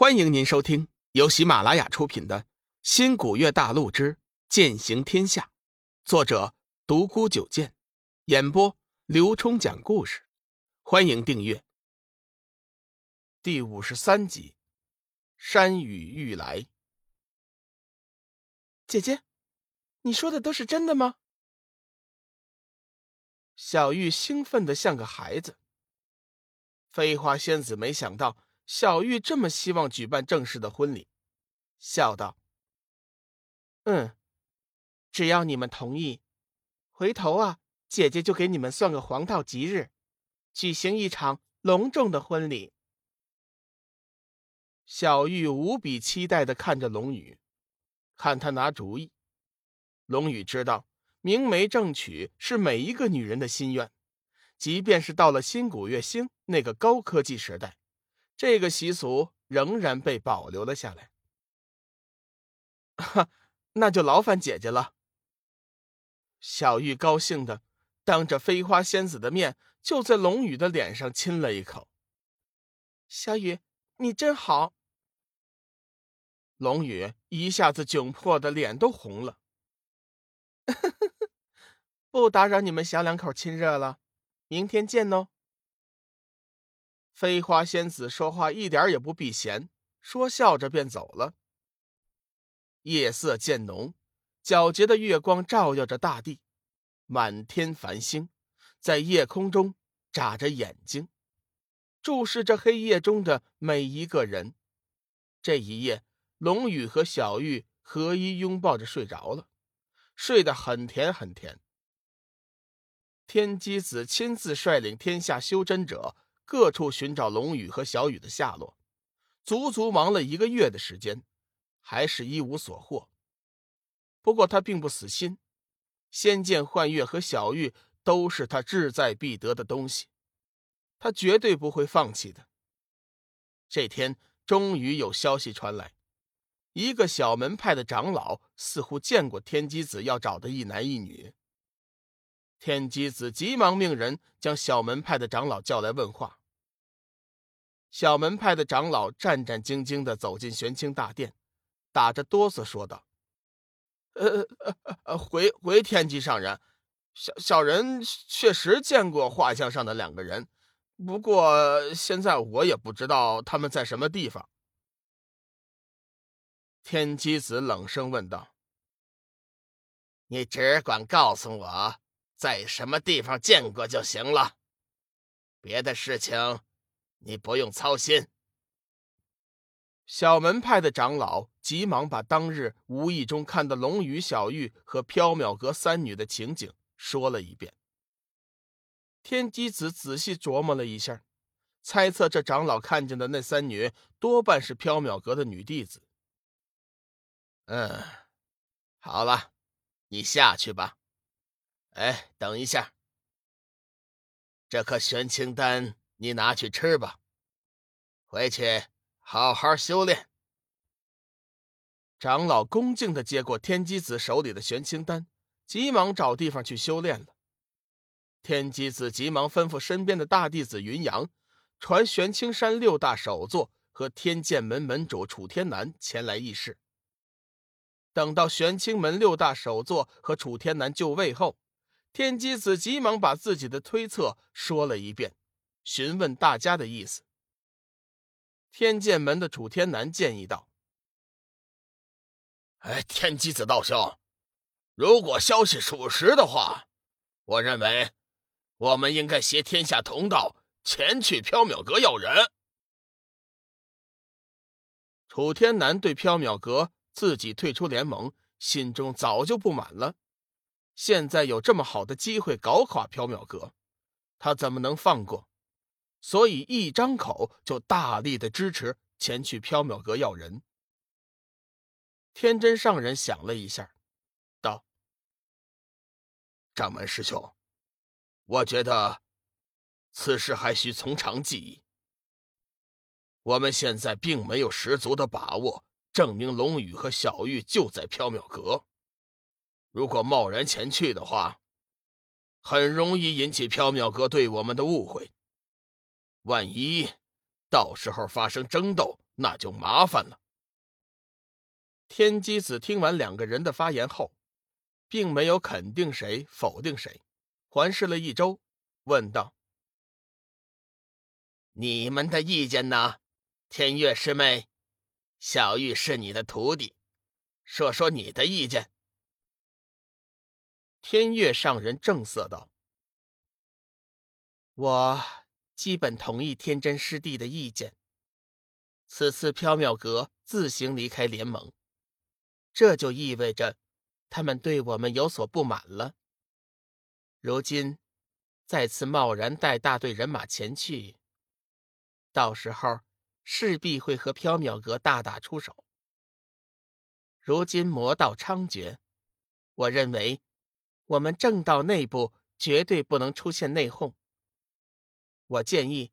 欢迎您收听由喜马拉雅出品的《新古月大陆之剑行天下》，作者独孤九剑，演播刘冲讲故事。欢迎订阅。第五十三集，山雨欲来。姐姐，你说的都是真的吗？小玉兴奋的像个孩子。飞花仙子没想到。小玉这么希望举办正式的婚礼，笑道：“嗯，只要你们同意，回头啊，姐姐就给你们算个黄道吉日，举行一场隆重的婚礼。”小玉无比期待的看着龙宇，看他拿主意。龙宇知道明媒正娶是每一个女人的心愿，即便是到了新古月星那个高科技时代。这个习俗仍然被保留了下来。哈，那就劳烦姐姐了。小玉高兴的当着飞花仙子的面，就在龙宇的脸上亲了一口。小雨，你真好。龙宇一下子窘迫的脸都红了。不打扰你们小两口亲热了，明天见哦。飞花仙子说话一点也不避嫌，说笑着便走了。夜色渐浓，皎洁的月光照耀着大地，满天繁星在夜空中眨着眼睛，注视着黑夜中的每一个人。这一夜，龙宇和小玉合一拥抱着睡着了，睡得很甜很甜。天机子亲自率领天下修真者。各处寻找龙宇和小雨的下落，足足忙了一个月的时间，还是一无所获。不过他并不死心，仙剑幻月和小玉都是他志在必得的东西，他绝对不会放弃的。这天终于有消息传来，一个小门派的长老似乎见过天机子要找的一男一女。天机子急忙命人将小门派的长老叫来问话。小门派的长老战战兢兢地走进玄清大殿，打着哆嗦说道：“呃呃呃，回回天机上人，小小人确实见过画像上的两个人，不过现在我也不知道他们在什么地方。”天机子冷声问道：“你只管告诉我在什么地方见过就行了，别的事情。”你不用操心。小门派的长老急忙把当日无意中看到龙宇、小玉和缥缈阁三女的情景说了一遍。天机子仔细琢磨了一下，猜测这长老看见的那三女多半是缥缈阁的女弟子。嗯，好了，你下去吧。哎，等一下，这颗玄清丹。你拿去吃吧，回去好好修炼。长老恭敬的接过天机子手里的玄清丹，急忙找地方去修炼了。天机子急忙吩咐身边的大弟子云阳，传玄清山六大首座和天剑门门主楚天南前来议事。等到玄清门六大首座和楚天南就位后，天机子急忙把自己的推测说了一遍。询问大家的意思。天剑门的楚天南建议道：“哎，天机子道兄，如果消息属实的话，我认为我们应该携天下同道前去缥缈阁要人。”楚天南对缥缈阁自己退出联盟，心中早就不满了。现在有这么好的机会搞垮缥缈阁，他怎么能放过？所以一张口就大力的支持前去缥缈阁要人。天真上人想了一下，道：“掌门师兄，我觉得此事还需从长计议。我们现在并没有十足的把握证明龙宇和小玉就在缥缈阁。如果贸然前去的话，很容易引起缥缈阁对我们的误会。”万一到时候发生争斗，那就麻烦了。天机子听完两个人的发言后，并没有肯定谁，否定谁，环视了一周，问道：“你们的意见呢？天月师妹，小玉是你的徒弟，说说你的意见。”天月上人正色道：“我基本同意天真师弟的意见。此次缥缈阁自行离开联盟，这就意味着他们对我们有所不满了。如今再次贸然带大队人马前去，到时候势必会和缥缈阁大打出手。如今魔道猖獗，我认为。”我们正道内部绝对不能出现内讧。我建议，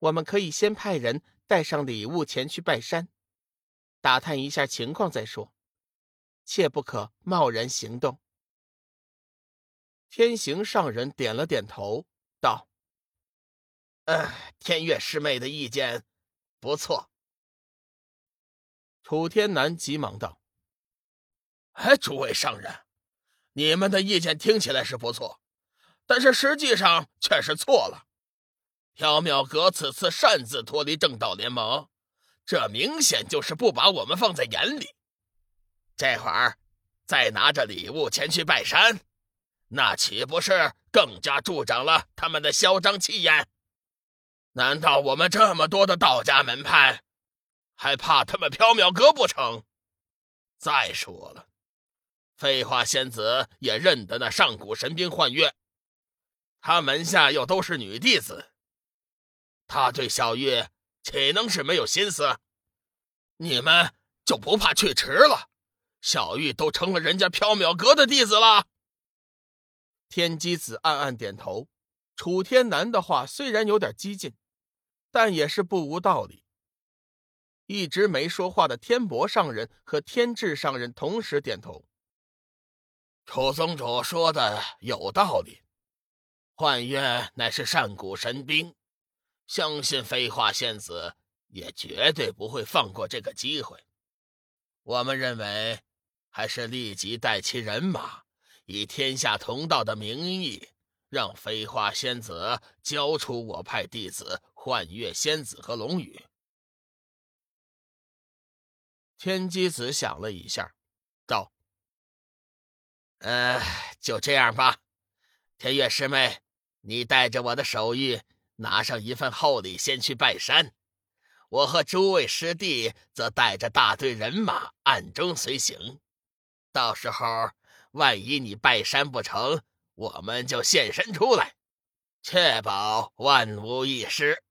我们可以先派人带上礼物前去拜山，打探一下情况再说，切不可贸然行动。天行上人点了点头，道：“嗯，天月师妹的意见不错。”楚天南急忙道：“哎，诸位上人。”你们的意见听起来是不错，但是实际上却是错了。缥缈阁此次擅自脱离正道联盟，这明显就是不把我们放在眼里。这会儿再拿着礼物前去拜山，那岂不是更加助长了他们的嚣张气焰？难道我们这么多的道家门派，还怕他们缥缈阁不成？再说了。废话仙子也认得那上古神兵幻月，他门下又都是女弟子，他对小玉岂能是没有心思？你们就不怕去迟了？小玉都成了人家缥缈阁的弟子了。天机子暗暗点头，楚天南的话虽然有点激进，但也是不无道理。一直没说话的天博上人和天智上人同时点头。楚宗主说的有道理，幻月乃是上古神兵，相信飞花仙子也绝对不会放过这个机会。我们认为，还是立即带齐人马，以天下同道的名义，让飞花仙子交出我派弟子幻月仙子和龙宇。天机子想了一下，道。呃，就这样吧，天月师妹，你带着我的手谕，拿上一份厚礼，先去拜山。我和诸位师弟则带着大队人马暗中随行。到时候，万一你拜山不成，我们就现身出来，确保万无一失。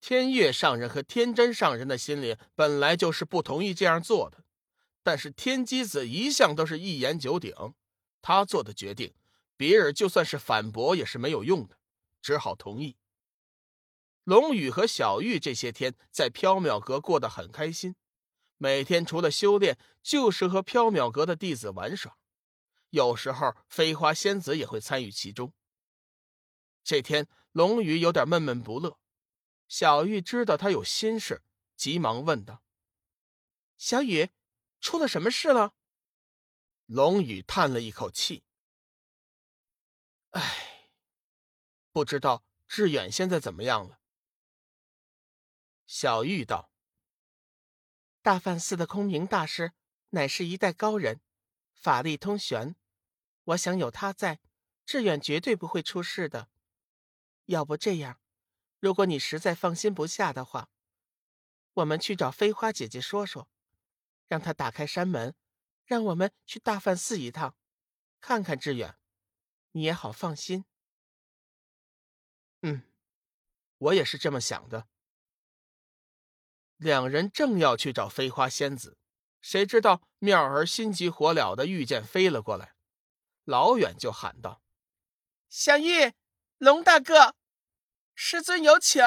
天月上人和天真上人的心里本来就是不同意这样做的。但是天机子一向都是一言九鼎，他做的决定，别人就算是反驳也是没有用的，只好同意。龙宇和小玉这些天在缥缈阁过得很开心，每天除了修炼，就是和缥缈阁的弟子玩耍，有时候飞花仙子也会参与其中。这天，龙宇有点闷闷不乐，小玉知道他有心事，急忙问道：“小雨。”出了什么事了？龙宇叹了一口气：“唉，不知道志远现在怎么样了。”小玉道：“大梵寺的空明大师乃是一代高人，法力通玄，我想有他在，志远绝对不会出事的。要不这样，如果你实在放心不下的话，我们去找飞花姐姐说说。”让她打开山门，让我们去大梵寺一趟，看看志远，你也好放心。嗯，我也是这么想的。两人正要去找飞花仙子，谁知道妙儿心急火燎的御剑飞了过来，老远就喊道：“小玉，龙大哥，师尊有请。”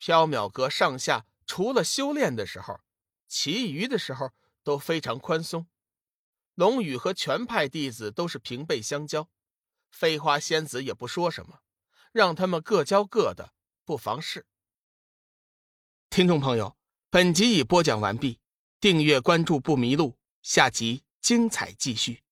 缥缈阁上下除了修炼的时候。其余的时候都非常宽松，龙宇和全派弟子都是平辈相交，飞花仙子也不说什么，让他们各教各的，不妨事。听众朋友，本集已播讲完毕，订阅关注不迷路，下集精彩继续。